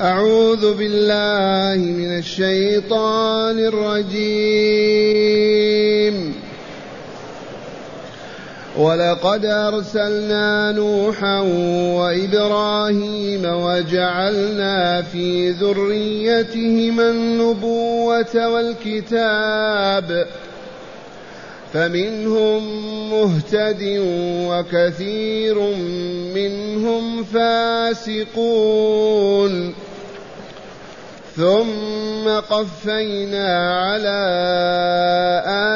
أعوذ بالله من الشيطان الرجيم. ولقد أرسلنا نوحا وإبراهيم وجعلنا في ذريتهما النبوة والكتاب. فمنهم مهتد وكثير منهم فاسقون. ثم قفينا على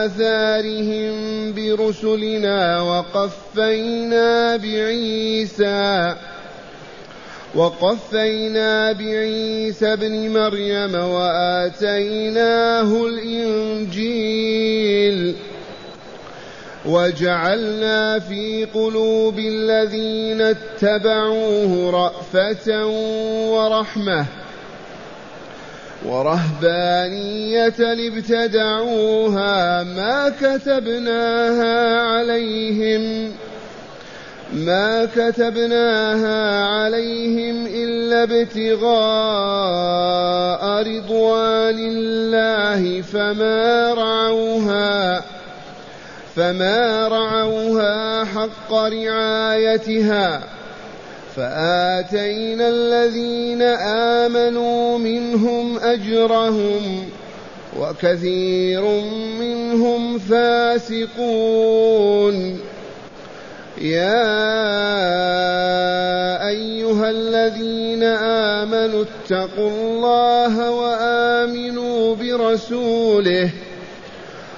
آثارهم برسلنا وقفينا بعيسى وقفينا بعيسى ابن مريم وآتيناه الإنجيل وجعلنا في قلوب الذين اتبعوه رأفة ورحمة. ورهبانية ابتدعوها ما كتبناها عليهم ما كتبناها عليهم إلا ابتغاء رضوان الله فما رعوها فما رعوها حق رعايتها. فآتينا الذين آمنوا منهم أجرهم وكثير منهم فاسقون. يا أيها الذين آمنوا اتقوا الله وآمنوا برسوله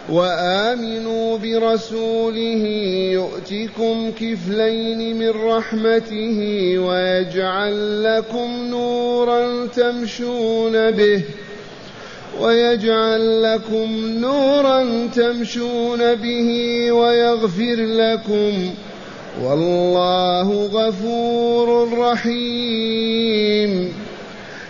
وآمنوا برسوله يؤتكم كفلين من رحمته ويجعل لكم نورا تمشون به ويجعل لكم نورا تمشون به ويغفر لكم والله غفور رحيم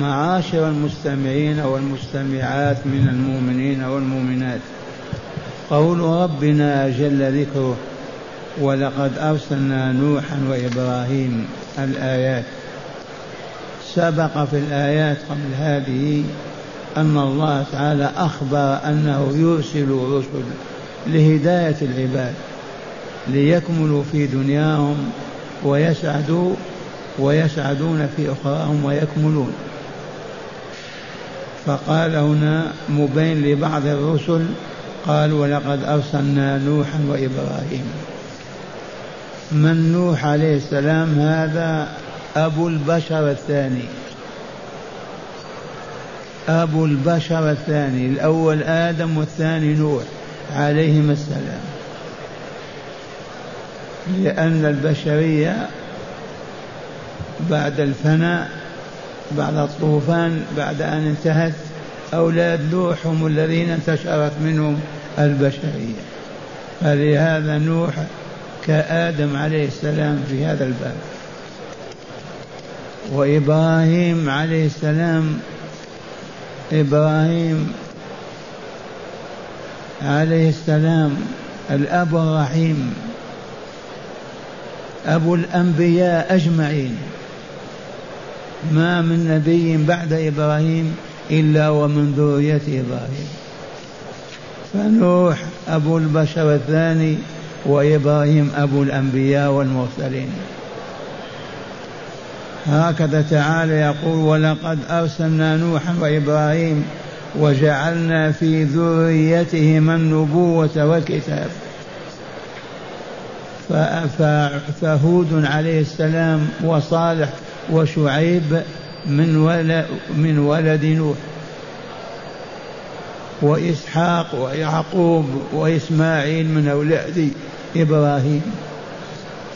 معاشر المستمعين والمستمعات من المؤمنين والمؤمنات. قول ربنا جل ذكره ولقد أرسلنا نوحا وإبراهيم الآيات سبق في الآيات قبل هذه أن الله تعالى أخبر أنه يرسل رسل لهداية العباد ليكملوا في دنياهم ويسعدوا ويسعدون في أخراهم ويكملون. فقال هنا مبين لبعض الرسل قال ولقد أرسلنا نوحا وإبراهيم. من نوح عليه السلام هذا أبو البشر الثاني. أبو البشر الثاني الأول آدم والثاني نوح عليهما السلام. لأن البشرية بعد الفناء بعد الطوفان بعد أن انتهت أولاد نوح هم الذين انتشرت منهم البشرية. فلهذا نوح كآدم عليه السلام في هذا الباب. وإبراهيم عليه السلام إبراهيم عليه السلام الأب الرحيم أبو الأنبياء أجمعين. ما من نبي بعد إبراهيم إلا ومن ذرية إبراهيم. فنوح أبو البشر الثاني وإبراهيم أبو الأنبياء والمرسلين. هكذا تعالى يقول ولقد أرسلنا نوحا وإبراهيم وجعلنا في ذريتهما النبوة والكتاب. فهود عليه السلام وصالح وشعيب من ولد من ولد نوح وإسحاق ويعقوب وإسماعيل من أولاد إبراهيم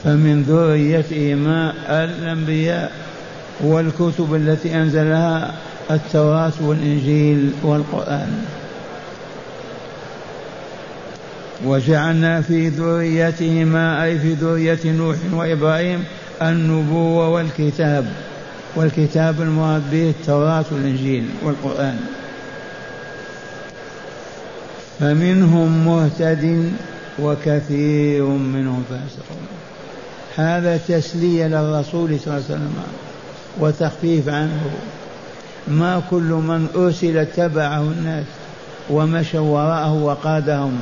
فمن ذريتهما الأنبياء والكتب التي أنزلها التوراة والإنجيل والقرآن. وجعلنا في ذريتهما أي في ذرية نوح وإبراهيم النبوة والكتاب والكتاب المراد به التوراة والإنجيل والقرآن. فمنهم مهتد وكثير منهم فاسقون. هذا تسلية للرسول صلى الله عليه وسلم وتخفيف عنه. ما كل من أرسل تبعه الناس ومشوا وراءه وقادهم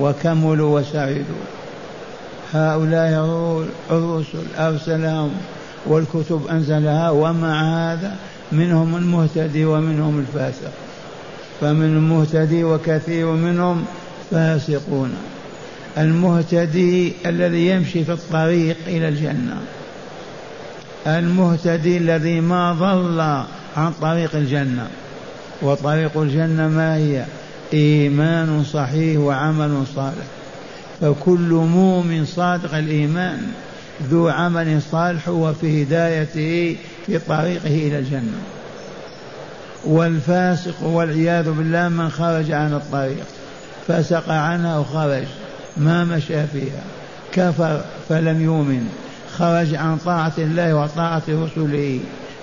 وكملوا وسعدوا. هؤلاء الرسل أرسلهم والكتب أنزلها ومع هذا؟ منهم المهتدي ومنهم الفاسق. فمن المهتدي وكثير منهم فاسقون. المهتدي الذي يمشي في الطريق إلى الجنة. المهتدي الذي ما ضل عن طريق الجنة. وطريق الجنة ما هي؟ إيمان صحيح وعمل صالح. فكل مؤمن صادق الإيمان ذو عمل صالح هو في هدايته في طريقه إلى الجنة. والفاسق والعياذ بالله من خرج عن الطريق فسق عنها وخرج ما مشى فيها كفر فلم يؤمن خرج عن طاعة الله وطاعة رسله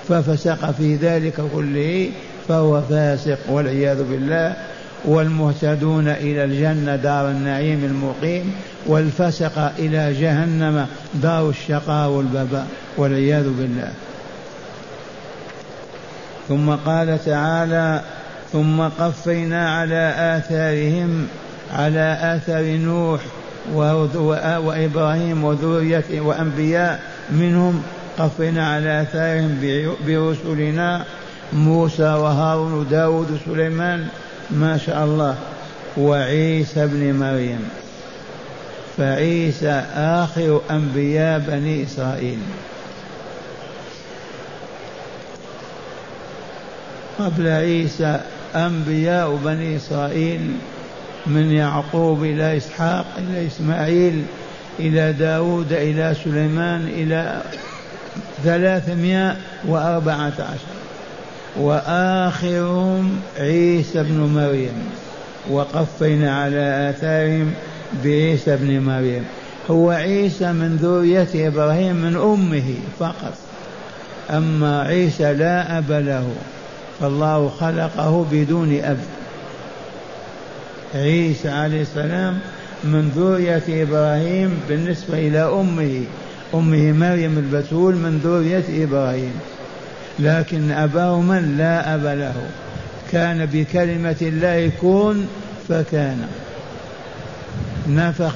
ففسق في ذلك كله فهو فاسق والعياذ بالله والمهتدون إلى الجنة دار النعيم المقيم والفسق إلى جهنم دار الشقاء والبباء والعياذ بالله. ثم قال تعالى ثم قفينا على آثارهم على آثار نوح وإبراهيم وذريته وأنبياء منهم قفينا على آثارهم برسلنا موسى وهارون وداود وسليمان ما شاء الله وعيسى ابن مريم. فعيسى آخر أنبياء بني إسرائيل. قبل عيسى أنبياء بني إسرائيل من يعقوب إلى إسحاق إلى إسماعيل إلى داود إلى سليمان إلى ثلاثمائة وأربعة عشر. وآخرهم عيسى بن مريم. وقفينا على آثارهم بعيسى بن مريم. هو عيسى من ذرية إبراهيم من أمه فقط. أما عيسى لا أب له فالله خلقه بدون أب. عيسى عليه السلام من ذرية إبراهيم بالنسبة إلى أمه. أمه مريم البتول من ذرية إبراهيم. لكن أباه من لا أب له. كان بكلمة الله كن فكان. نفخ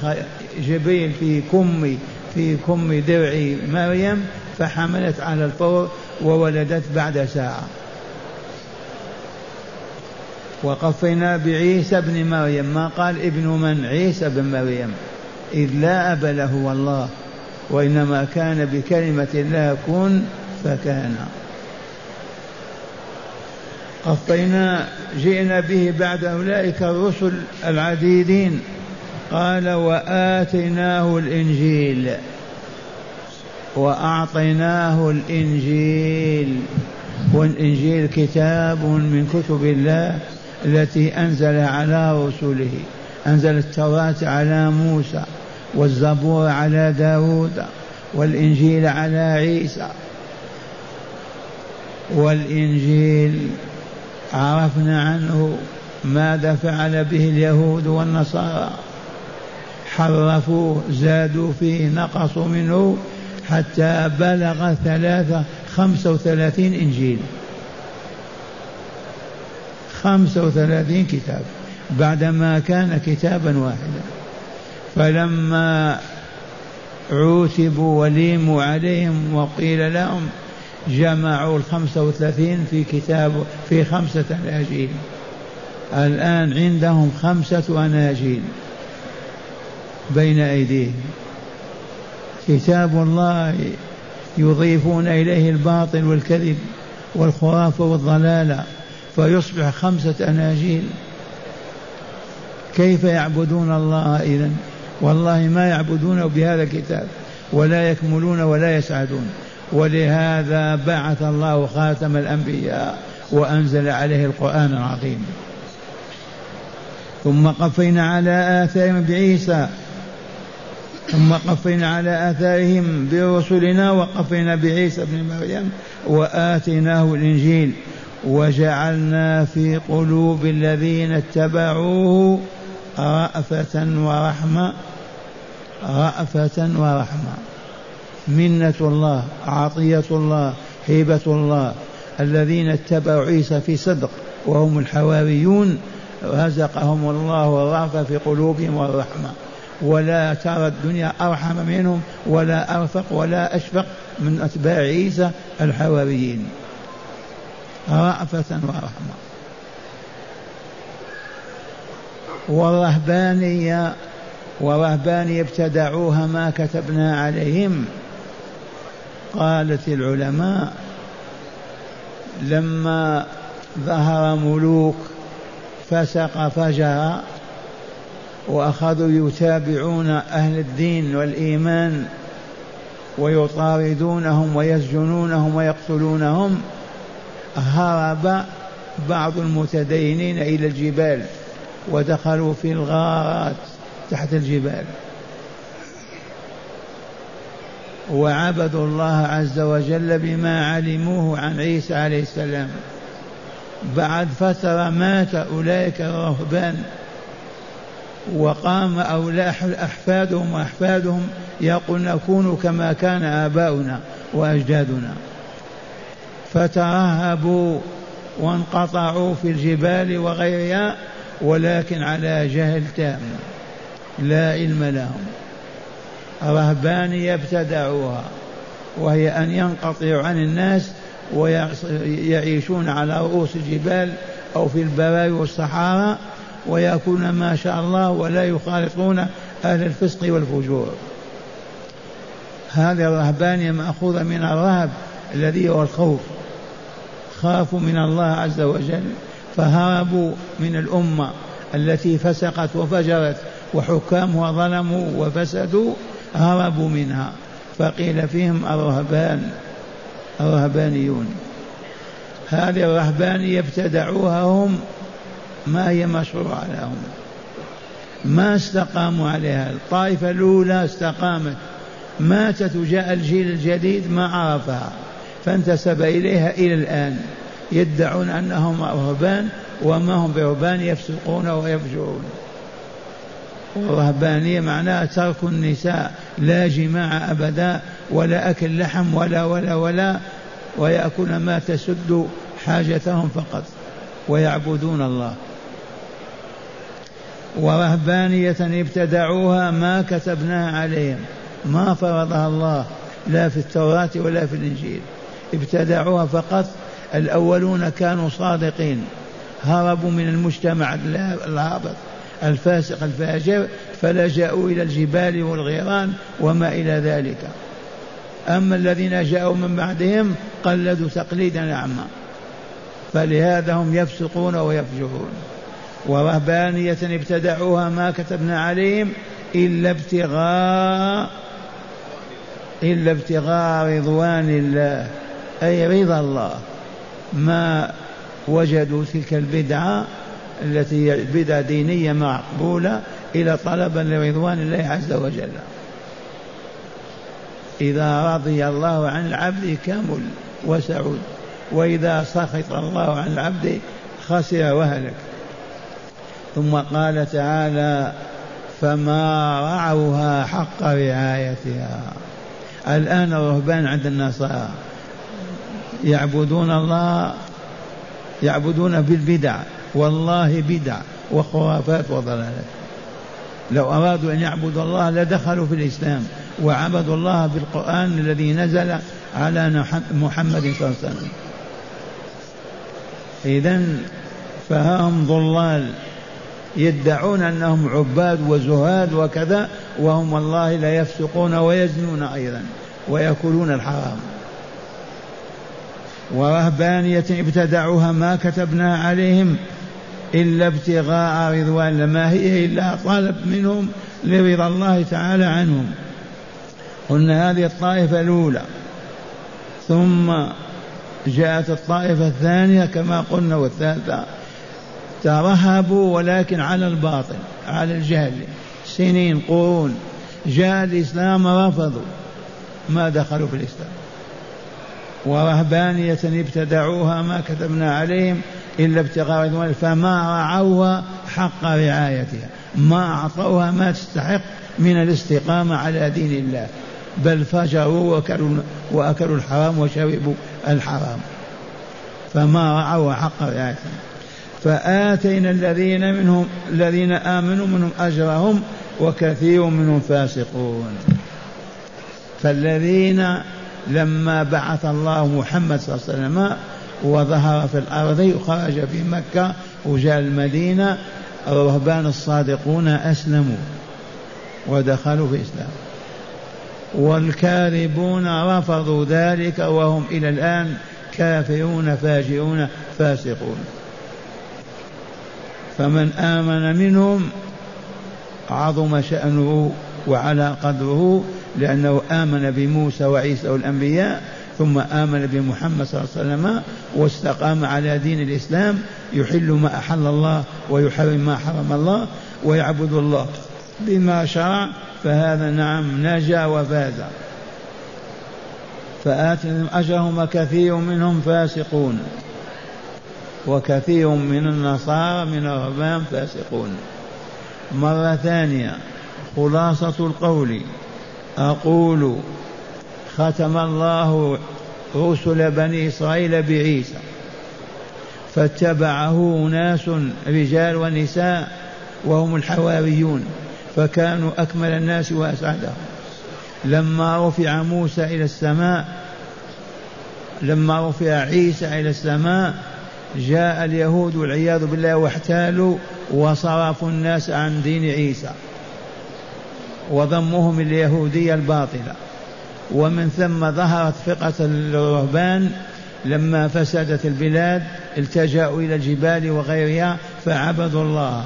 جبريل في كم في كم درع مريم فحملت على الفور وولدت بعد ساعة. وقفينا بعيسى ابن مريم. ما قال ابن من؟ عيسى بن مريم. إذ لا أب له والله وإنما كان بكلمة الله كن فكان. قفينا جئنا به بعد أولئك الرسل العديدين. قال وآتيناه الإنجيل. وأعطيناه الإنجيل. والإنجيل كتاب من كتب الله التي أنزل على رسله. أنزل التوراة على موسى والزبور على داود والإنجيل على عيسى. والإنجيل عرفنا عنه ماذا فعل به اليهود والنصارى. حرفوه زادوا فيه نقصوا منه حتى بلغ ثلاثة خمسة وثلاثين إنجيل. خمسة وثلاثين كتاب بعدما كان كتابا واحدا. فلما عوتبوا وليموا عليهم وقيل لهم جمعوا الخمسة وثلاثين في كتاب في خمسة أناجيل الآن عندهم خمسة أناجيل بين أيديهم. كتاب الله يضيفون إليه الباطل والكذب والخرافة والضلالة فيصبح خمسة أناجيل كيف يعبدون الله إذا والله ما يعبدونه بهذا الكتاب ولا يكملون ولا يسعدون. ولهذا بعث الله خاتم الأنبياء وأنزل عليه القرآن العظيم. ثم قفينا على آثارهم بعيسى. ثم قفينا على آثارهم برسلنا وقفينا بعيسى ابن مريم وآتيناه الإنجيل وجعلنا في قلوب الذين اتبعوه رأفة ورحمة رأفة ورحمة. منة الله عطية الله هيبة الله. الذين اتبعوا عيسى في صدق وهم الحواريون رزقهم الله الرأفة في قلوبهم والرحمة. ولا ترى الدنيا أرحم منهم ولا أرفق ولا أشفق من أتباع عيسى الحواريين. رأفة ورحمة. والرهبانية ورهبانية ابتدعوها ما كتبنا عليهم. قالت العلماء لما ظهر ملوك فسق فجر وأخذوا يتابعون أهل الدين والإيمان ويطاردونهم ويسجنونهم ويقتلونهم هرب بعض المتدينين إلى الجبال ودخلوا في الغارات تحت الجبال. وعبدوا الله عز وجل بما علموه عن عيسى عليه السلام. بعد فترة مات أولئك الرهبان وقام أولاد أحفادهم وأحفادهم يقول نكون كما كان آباؤنا وأجدادنا. فترهبوا وانقطعوا في الجبال وغيرها ولكن على جهل تام لا علم لهم. رهبانية ابتدعوها وهي أن ينقطعوا عن الناس ويعيشون على رؤوس الجبال أو في البراوي والصحارى ويأكلون ما شاء الله ولا يخالطون أهل الفسق والفجور. هذه الرهبانية مأخوذة من الرهب الذي هو الخوف. خافوا من الله عز وجل فهربوا من الأمة التي فسقت وفجرت وحكامها ظلموا وفسدوا. هربوا منها فقيل فيهم الرهبان الرهبانيون. هذه الرهبانية ابتدعوها هم ما هي مشروعة لهم. ما استقاموا عليها الطائفة الأولى استقامت ماتت وجاء الجيل الجديد ما عرفها فانتسب إليها إلى الآن. يدعون أنهم رهبان وما هم برهبان يفسقون ويفجرون. والرهبانية معناها ترك النساء لا جماع أبدا ولا أكل لحم ولا ولا ولا ويأكل ما تسد حاجتهم فقط ويعبدون الله. ورهبانية ابتدعوها ما كتبناها عليهم ما فرضها الله لا في التوراة ولا في الإنجيل. ابتدعوها فقط الأولون كانوا صادقين هربوا من المجتمع الهابط. الفاسق الفاجر فلجأوا إلى الجبال والغيران وما إلى ذلك. أما الذين جاءوا من بعدهم قلدوا تقليدا أعمى فلهذا هم يفسقون ويفجرون. ورهبانية ابتدعوها ما كتبنا عليهم إلا ابتغاء إلا ابتغاء رضوان الله أي رضا الله. ما وجدوا تلك البدعة التي هي بدعة دينية مقبولة إلى طلبا لرضوان الله عز وجل. إذا رضي الله عن العبد كمل وسعود وإذا سخط الله عن العبد خسر وهلك. ثم قال تعالى فما رعوها حق رعايتها. الآن الرهبان عند النصارى يعبدون الله يعبدون بالبدع. والله بدع وخرافات وضلالات. لو أرادوا أن يعبدوا الله لدخلوا في الإسلام وعبدوا الله بالقرآن الذي نزل على محمد صلى الله عليه وسلم. إذا فهم ضلال يدعون أنهم عباد وزهاد وكذا وهم والله لا يفسقون ويزنون أيضا ويأكلون الحرام. ورهبانية ابتدعوها ما كتبنا عليهم إلا ابتغاء رضوان ما هي إلا طلب منهم لرضا الله تعالى عنهم. قلنا هذه الطائفة الأولى. ثم جاءت الطائفة الثانية كما قلنا والثالثة. ترهبوا ولكن على الباطل على الجهل. سنين قرون. جاء الإسلام رفضوا. ما دخلوا في الإسلام. ورهبانية ابتدعوها ما كتبنا عليهم. إلا ابتغاء رضوان فما رعوها حق رعايتها. ما أعطوها ما تستحق من الاستقامة على دين الله. بل فجروا وأكلوا, وأكلوا الحرام وشربوا الحرام. فما رعوا حق رعايتها. فآتينا الذين منهم الذين آمنوا منهم أجرهم وكثير منهم فاسقون. فالذين لما بعث الله محمد صلى الله عليه وسلم وظهر في الأرض وخرج في مكة وجاء المدينة الرهبان الصادقون أسلموا ودخلوا في الإسلام. والكاذبون رفضوا ذلك وهم إلى الآن كافرون فاجرون فاسقون. فمن آمن منهم عظم شأنه وعلى قدره لأنه آمن بموسى وعيسى والأنبياء ثم آمن بمحمد صلى الله عليه وسلم واستقام على دين الإسلام يحل ما أحل الله ويحرم ما حرم الله ويعبد الله. بما شرع فهذا نعم نجا وفاز. فآتهم أجرهم وكثير منهم فاسقون. وكثير من النصارى من الرهبان فاسقون. مرة ثانية خلاصة القول أقول ختم الله رسل بني إسرائيل بعيسى فاتبعه ناس رجال ونساء وهم الحواريون فكانوا أكمل الناس وأسعدهم. لما رفع موسى إلى السماء لما رفع عيسى إلى السماء جاء اليهود والعياذ بالله واحتالوا وصرفوا الناس عن دين عيسى وضمهم اليهودية الباطلة. ومن ثم ظهرت فقة الرهبان لما فسدت البلاد التجأوا إلى الجبال وغيرها فعبدوا الله.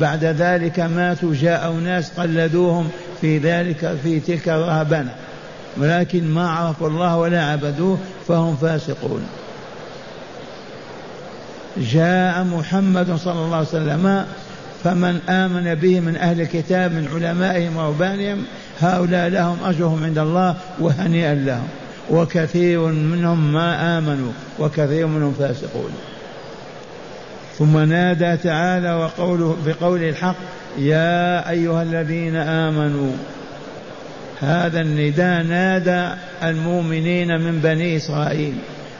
بعد ذلك ماتوا جاءوا ناس قلدوهم في ذلك في تلك الرهبنة. ولكن ما عرفوا الله ولا عبدوه فهم فاسقون. جاء محمد صلى الله عليه وسلم فمن آمن به من أهل الكتاب من علمائهم ورهبانهم هؤلاء لهم أجرهم عند الله وهنيئا لهم. وكثير منهم ما آمنوا وكثير منهم فاسقون. ثم نادى تعالى وقوله بقول الحق يا أيها الذين آمنوا هذا النداء نادى المؤمنين من بني إسرائيل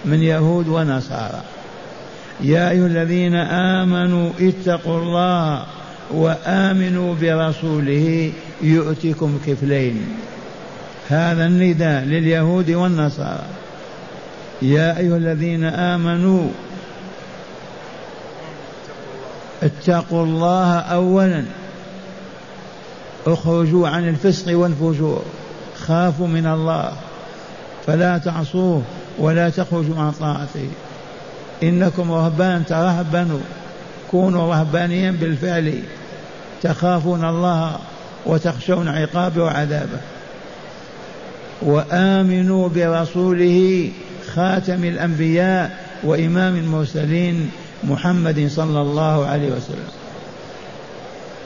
من يهود ونصارى. يا أيها الذين آمنوا اتقوا الله وآمنوا برسوله يؤتكم كفلين. هذا النداء لليهود والنصارى. يا أيها الذين آمنوا اتقوا الله أولا. اخرجوا عن الفسق والفجور. خافوا من الله. فلا تعصوه ولا تخرجوا عن طاعته. إنكم رهبان ترهبنوا. كونوا رهبانيا بالفعل تخافون الله وتخشون عقابه وعذابه. وآمنوا برسوله خاتم الأنبياء وإمام المرسلين محمد صلى الله عليه وسلم.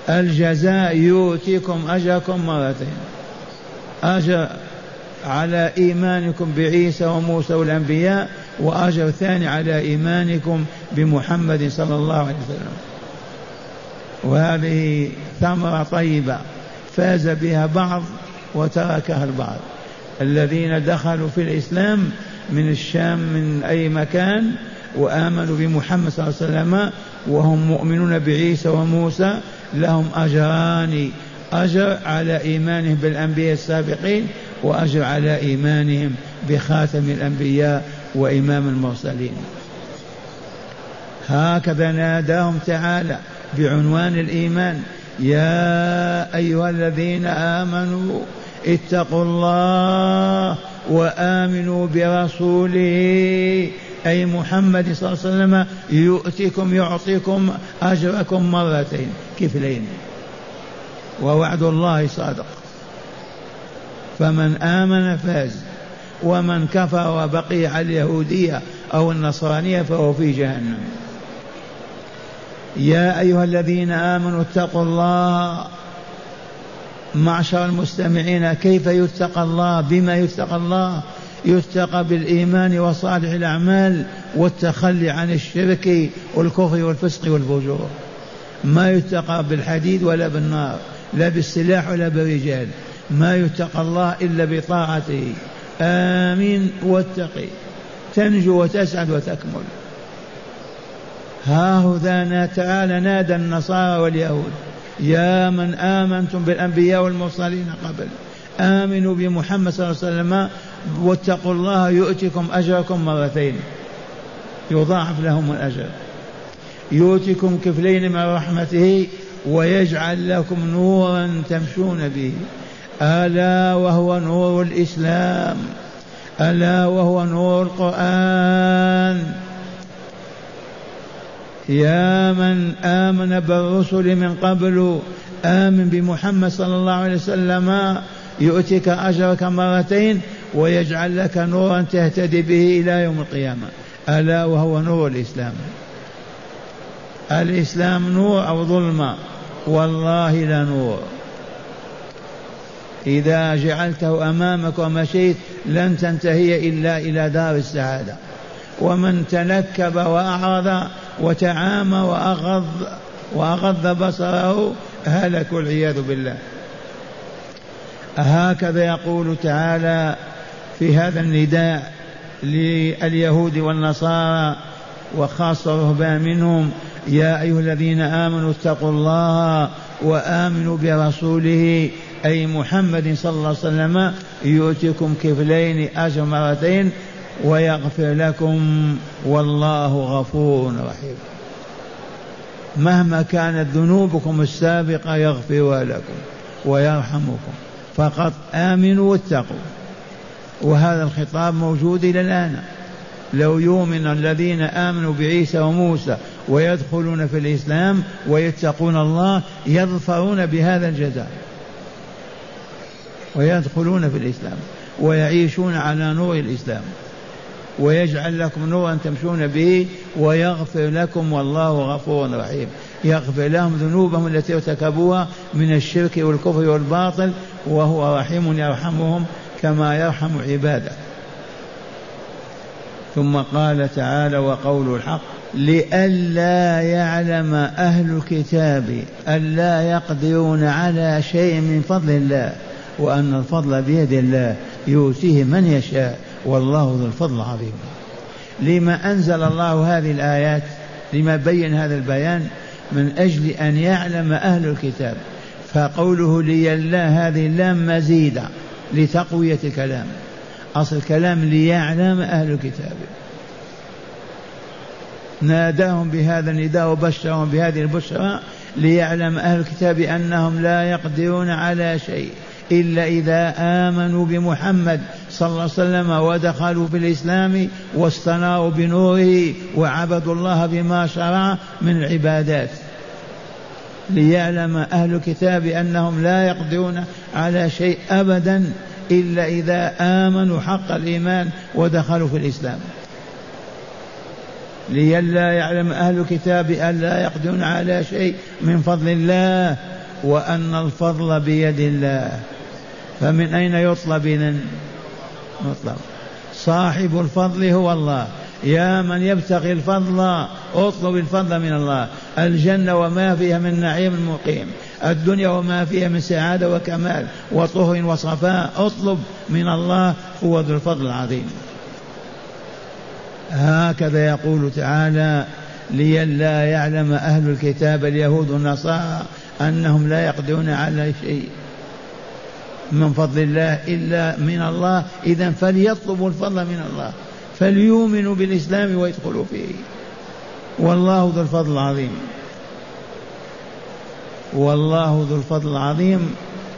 الجزاء يؤتيكم أجركم مرتين. أجر على إيمانكم بعيسى وموسى والأنبياء وأجر ثاني على إيمانكم بمحمد صلى الله عليه وسلم. وهذه ثمرة طيبة فاز بها بعض وتركها البعض. الذين دخلوا في الإسلام من الشام من أي مكان وآمنوا بمحمد صلى الله عليه وسلم وهم مؤمنون بعيسى وموسى لهم أجران. أجر على إيمانهم بالأنبياء السابقين وأجر على إيمانهم بخاتم الأنبياء وإمام المرسلين. هكذا ناداهم تعالى بعنوان الإيمان. يا أيها الذين آمنوا اتقوا الله وآمنوا برسوله. أي محمد صلى الله عليه وسلم يؤتكم يعطيكم أجركم مرتين كفلين. ووعد الله صادق. فمن آمن فاز. ومن كفر وبقي على اليهودية أو النصرانية فهو في جهنم. يا أيها الذين آمنوا اتقوا الله معشر المستمعين. كيف يتقى الله؟ بما يتقى الله. يتقى بالإيمان وصالح الأعمال والتخلي عن الشرك والكفر والفسق والفجور. ما يتقى بالحديد ولا بالنار لا بالسلاح ولا بالرجال. ما يتقى الله إلا بطاعته. آمين واتقي تنجو وتسعد وتكمل. ها هذا تعالى نادى النصارى واليهود يا من آمنتم بالأنبياء والمرسلين قبل آمنوا بمحمد صلى الله عليه وسلم واتقوا الله يؤتكم أجركم مرتين. يضاعف لهم الأجر. يؤتكم كفلين من رحمته ويجعل لكم نورا تمشون به. ألا وهو نور الإسلام. ألا وهو نور القرآن. يا من آمن بالرسل من قبل آمن بمحمد صلى الله عليه وسلم يؤتك أجرك مرتين ويجعل لك نورا تهتدي به إلى يوم القيامة. ألا وهو نور الإسلام. الإسلام نور أو ظلمة؟ والله لا نور. إذا جعلته أمامك ومشيت لن تنتهي إلا إلى دار السعادة. ومن تنكب وأعرض وتعامى وأغض وأغض بصره هلك والعياذ بالله. هكذا يقول تعالى في هذا النداء لليهود والنصارى وخاصة الرهبان منهم يا أيها الذين آمنوا اتقوا الله وآمنوا برسوله أي محمد صلى الله عليه وسلم يؤتكم كفلين أجر مرتين ويغفر لكم والله غفور رحيم. مهما كانت ذنوبكم السابقة يغفرها لكم ويرحمكم. فقط آمنوا واتقوا. وهذا الخطاب موجود إلى الآن. لو يؤمن الذين آمنوا بعيسى وموسى ويدخلون في الإسلام ويتقون الله يظفرون بهذا الجزاء. ويدخلون في الإسلام ويعيشون على نور الإسلام ويجعل لكم نورا تمشون به ويغفر لكم والله غفور رحيم. يغفر لهم ذنوبهم التي ارتكبوها من الشرك والكفر والباطل وهو رحيم يرحمهم كما يرحم عباده. ثم قال تعالى وقول الحق لئلا يعلم أهل الكتاب ألا يقدرون على شيء من فضل الله. وأن الفضل بيد الله يؤتيه من يشاء. والله ذو الفضل العظيم. لما أنزل الله هذه الآيات لما بين هذا البيان من أجل أن يعلم أهل الكتاب فقوله لي الله هذه اللام مزيدة لتقوية الكلام. أصل الكلام ليعلم أهل الكتاب. ناداهم بهذا النداء وبشرهم بهذه البشرى ليعلم أهل الكتاب أنهم لا يقدرون على شيء. إلا إذا آمنوا بمحمد صلى الله عليه وسلم ودخلوا في الإسلام واستناروا بنوره وعبدوا الله بما شرع من العبادات. ليعلم أهل الكتاب أنهم لا يقدرون على شيء أبدا إلا إذا آمنوا حق الإيمان ودخلوا في الإسلام. لئلا يعلم أهل الكتاب ألا يقدرون على شيء من فضل الله وأن الفضل بيد الله. فمن أين يطلب إذن مطلب صاحب الفضل هو الله. يا من يبتغي الفضل اطلب الفضل من الله. الجنة وما فيها من نعيم مقيم. الدنيا وما فيها من سعادة وكمال وطهر وصفاء. اطلب من الله هو ذو الفضل العظيم. هكذا يقول تعالى لئلا يعلم أهل الكتاب اليهود والنصارى أنهم لا يقدرون على شيء. من فضل الله إلا من الله. إذا فليطلبوا الفضل من الله فليؤمنوا بالإسلام ويدخلوا فيه. والله ذو الفضل العظيم. والله ذو الفضل العظيم.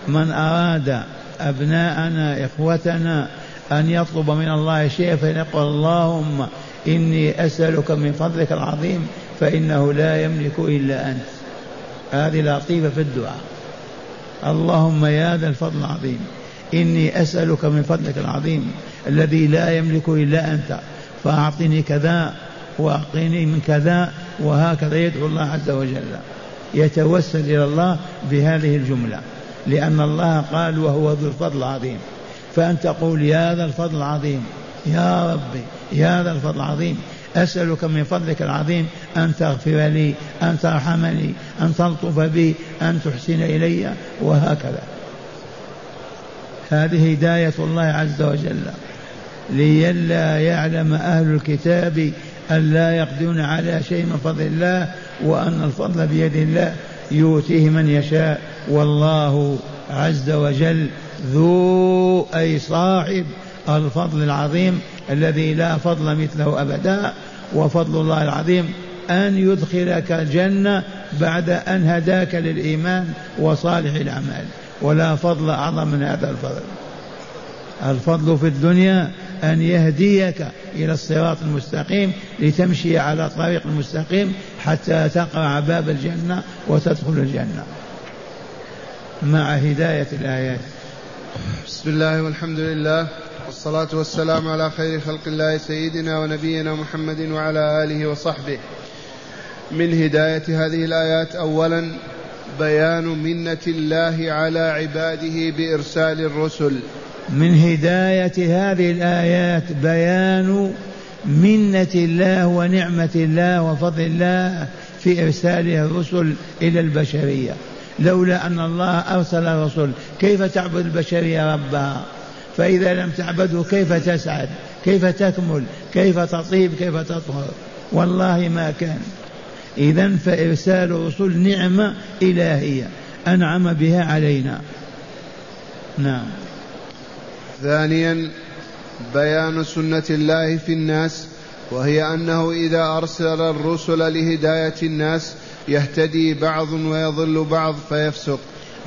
من أراد أبناءنا إخوتنا أن يطلب من الله شيئا فليقل اللهم إني أسألك من فضلك العظيم فإنه لا يملك إلا أنت. هذه لطيفة في الدعاء. اللهم يا ذا الفضل العظيم. إني أسألك من فضلك العظيم الذي لا يملك إلا أنت. فأعطني كذا وأعطيني من كذا وهكذا يدعو الله عز وجل. يتوسل إلى الله بهذه الجملة لأن الله قال وهو ذو الفضل العظيم. فأن تقول يا ذا الفضل العظيم يا ربي يا ذا الفضل العظيم. أسألك من فضلك العظيم أن تغفر لي أن ترحمني أن تلطف بي أن تحسن إلي وهكذا. هذه هداية الله عز وجل. لئلا يعلم أهل الكتاب أن لا يقدرون على شيء من فضل الله وأن الفضل بيد الله يؤتيه من يشاء. والله عز وجل ذو أي صاحب الفضل العظيم. الذي لا فضل مثله أبدا وفضل الله العظيم أن يدخلك الجنة بعد أن هداك للإيمان وصالح الأعمال. ولا فضل أعظم من هذا الفضل. الفضل في الدنيا أن يهديك إلى الصراط المستقيم لتمشي على طريق المستقيم حتى تقرع باب الجنة وتدخل الجنة. مع هداية الآيات. بسم الله والحمد لله. والصلاة والسلام على خير خلق الله سيدنا ونبينا محمد وعلى آله وصحبه. من هداية هذه الآيات أولا بيان منة الله على عباده بإرسال الرسل. من هداية هذه الآيات بيان منة الله ونعمة الله وفضل الله في إرسال الرسل إلى البشرية. لولا أن الله أرسل الرسل كيف تعبد البشرية ربها فإذا لم تعبده كيف تسعد؟ كيف تكمل؟ كيف تطيب؟ كيف تطهر؟ والله ما كان. إذا فإرسال الرسل نعمة إلهية أنعم بها علينا. نعم. ثانيا بيان سنة الله في الناس وهي أنه إذا أرسل الرسل لهداية الناس يهتدي بعض ويضل بعض فيفسق.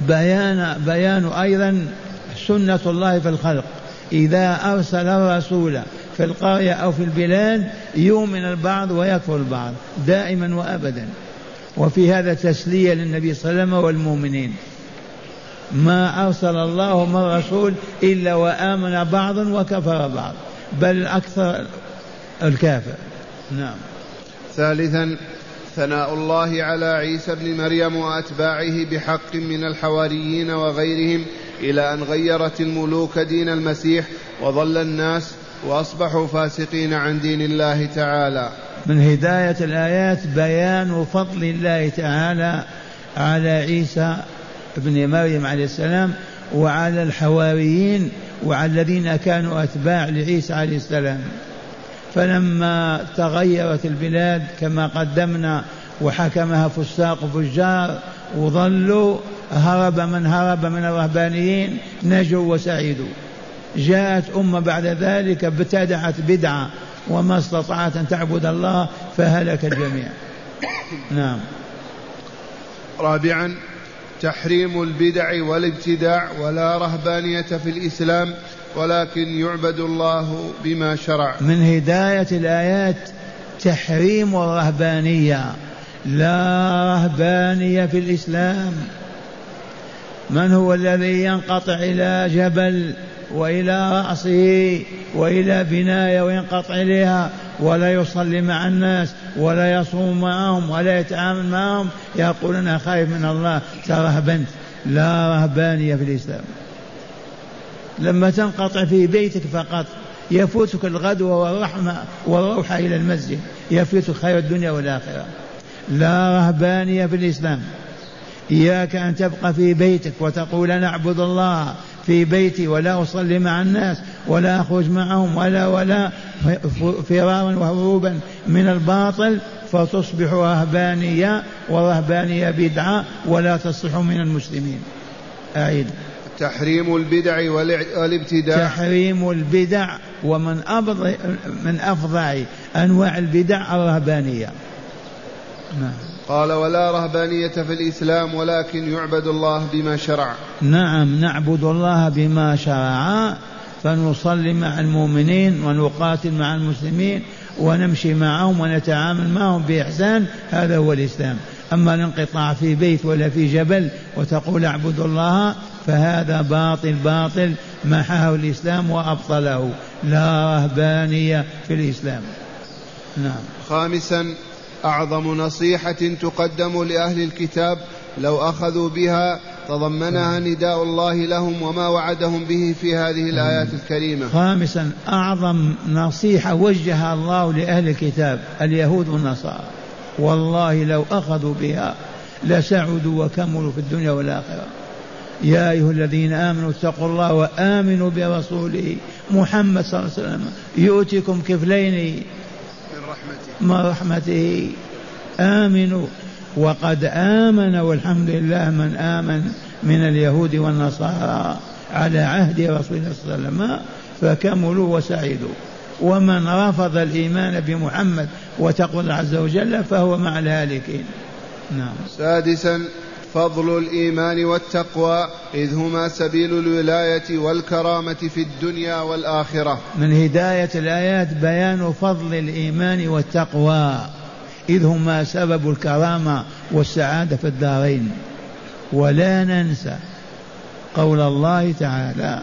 بيان بيان أيضا سنة الله في الخلق. إذا أرسل الرسول في القرية أو في البلاد يؤمن البعض ويكفر البعض دائما وأبدا. وفي هذا تسلية للنبي صلى الله عليه وسلم والمؤمنين. ما أرسل الله من رسول إلا وآمن بعض وكفر بعض. بل أكثر الكافر. نعم. ثالثا ثناء الله على عيسى ابن مريم وأتباعه بحق من الحواريين وغيرهم إلى أن غيرت الملوك دين المسيح وضل الناس وأصبحوا فاسقين عن دين الله تعالى. من هداية الآيات بيان فضل الله تعالى على عيسى ابن مريم عليه السلام وعلى الحواريين وعلى الذين كانوا أتباع لعيسى عليه السلام. فلما تغيرت البلاد كما قدمنا وحكمها فساق فجار وظلوا هرب من هرب من الرهبانيين نجوا وسعيدوا جاءت أمة بعد ذلك ابتدعت بدعة وما استطاعت أن تعبد الله فهلك الجميع. نعم. رابعا تحريم البدع والابتداع ولا رهبانية في الإسلام ولكن يعبد الله بما شرع. من هداية الآيات تحريم الرهبانية. لا رهبانية في الإسلام. من هو الذي ينقطع إلى جبل وإلى رأسه وإلى بناية وينقطع إليها ولا يصلي مع الناس ولا يصوم معهم ولا يتعامل معهم؟ يقول أنا خايف من الله. ترهبنت لا رهبانية في الإسلام. لما تنقطع في بيتك فقط يفوتك الغدوة والرحمة والروحة إلى المسجد. يفوتك خير الدنيا والآخرة. لا رهبانية في الإسلام. إياك أن تبقى في بيتك وتقول أنا أعبد الله في بيتي ولا أصلي مع الناس ولا أخرج معهم ولا ولا فرارا وهروبا من الباطل فتصبح رهبانية ورهبانية بدعة ولا تصلح من المسلمين. أعيد. تحريم البدع والابتداع. تحريم البدع ومن أفضع من أفظع أنواع البدع الرهبانية. نعم. قال ولا رهبانية في الإسلام ولكن يعبد الله بما شرع. نعم نعبد الله بما شرع فنصلي مع المؤمنين ونقاتل مع المسلمين ونمشي معهم ونتعامل معهم بإحسان هذا هو الإسلام. أما الانقطاع في بيت ولا في جبل وتقول اعبد الله فهذا باطل باطل محاه الإسلام وأبطله. لا رهبانية في الإسلام. نعم. خامسا أعظم نصيحة تقدم لأهل الكتاب لو أخذوا بها تضمنها نداء الله لهم وما وعدهم به في هذه الآيات الكريمة. خامسا أعظم نصيحة وجهها الله لأهل الكتاب اليهود والنصارى. والله لو أخذوا بها لسعدوا وكملوا في الدنيا والآخرة. يا أيها الذين آمنوا اتقوا الله وآمنوا برسوله محمد صلى الله عليه وسلم. يؤتكم كفلين رحمته. من رحمته. آمنوا وقد آمن والحمد لله من آمن من اليهود والنصارى على عهد رسول الله صلى الله عليه وسلم فكملوا وسعدوا. ومن رفض الإيمان بمحمد وتقوى الله عز وجل فهو مع الهالكين. نعم. سادسا فضل الإيمان والتقوى إذ هما سبيل الولاية والكرامة في الدنيا والآخرة. من هداية الآيات بيان فضل الإيمان والتقوى إذ هما سبب الكرامة والسعادة في الدارين. ولا ننسى قول الله تعالى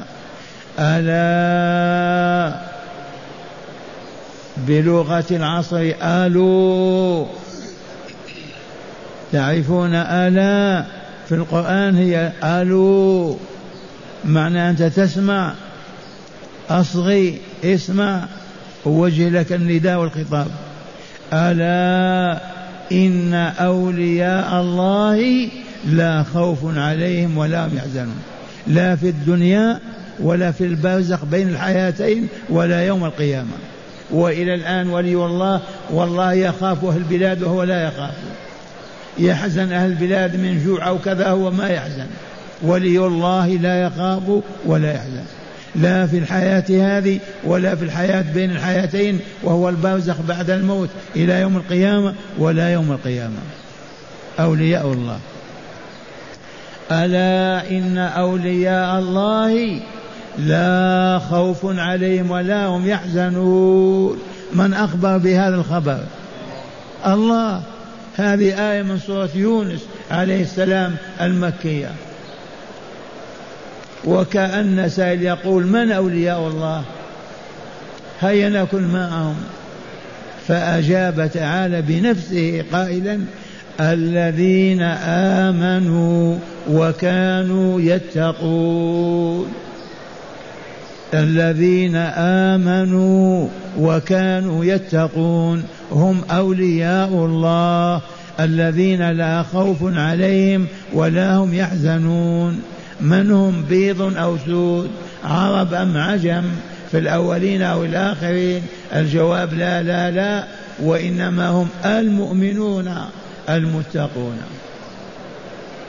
ألا بلغة العصر ألو تعرفون ألا في القرآن هي ألو معنى أنت تسمع أصغي اسمع ووجه لك النداء والخطاب. ألا إن أولياء الله لا خوف عليهم ولا هم يحزنون. لا في الدنيا ولا في البرزخ بين الحياتين ولا يوم القيامة. وإلى الآن ولي الله والله يخاف أهل البلاد وهو لا يخاف. يحزن أهل البلاد من جوع أو كذا هو ما يحزن. ولي الله لا يخاف ولا يحزن. لا في الحياة هذه ولا في الحياة بين الحياتين وهو البرزخ بعد الموت إلى يوم القيامة ولا يوم القيامة. أولياء الله. ألا إن أولياء الله لا خوف عليهم ولا هم يحزنون. من أخبر بهذا الخبر؟ الله. هذه آية من سورة يونس عليه السلام المكية. وكأن سائل يقول من أولياء الله؟ هيا نكن معهم. فأجاب تعالى بنفسه قائلا الذين آمنوا وكانوا يتقون. الذين آمنوا وكانوا يتقون هم أولياء الله الذين لا خوف عليهم ولا هم يحزنون. من هم؟ بيض أو سود؟ عرب أم عجم؟ في الأولين أو الآخرين؟ الجواب لا لا لا وإنما هم المؤمنون المتقون.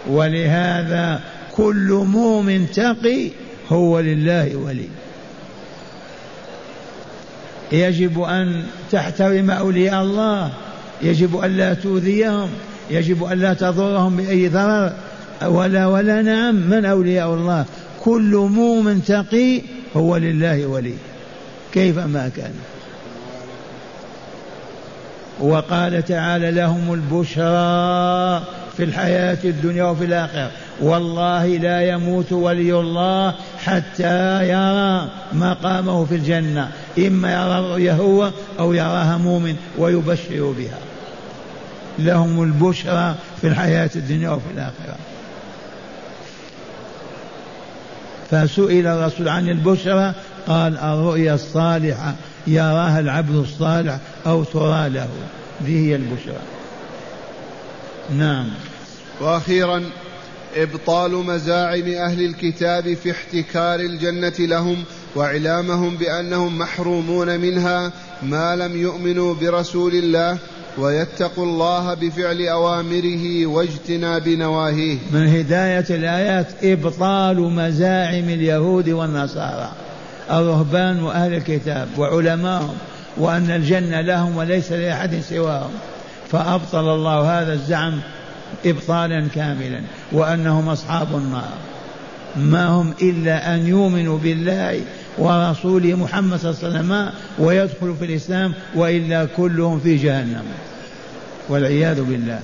ولهذا كل مؤمن تقي هو لله ولي. يجب أن تحترم أولياء الله. يجب أن لا تؤذيهم. يجب أن لا تضرهم بأي ضرر. ولا ولا نعم من أولياء الله؟ كل مؤمن تقي هو لله ولي. كيف ما كان؟ وقال تعالى لهم البشرى. في الحياة الدنيا وفي الآخرة. والله لا يموت ولي الله حتى يرى مقامه في الجنة. إما يرى الرؤيا هو أو يراها مؤمن ويبشر بها. لهم البشرى في الحياة الدنيا وفي الآخرة. فسئل الرسول عن البشرى قال الرؤيا الصالحة يراها العبد الصالح أو ترى له؟ ذي هي البشرى. نعم. وأخيرا إبطال مزاعم أهل الكتاب في احتكار الجنة لهم وإعلامهم بأنهم محرومون منها ما لم يؤمنوا برسول الله ويتقوا الله بفعل أوامره واجتناب نواهيه. من هداية الآيات إبطال مزاعم اليهود والنصارى. الرهبان وأهل الكتاب وعلمائهم وأن الجنة لهم وليس لأحد سواهم. فأبطل الله هذا الزعم إبطالا كاملا وأنهم أصحاب النار. ما هم إلا أن يؤمنوا بالله ورسوله محمد صلى الله عليه وسلم ويدخلوا في الإسلام وإلا كلهم في جهنم. والعياذ بالله.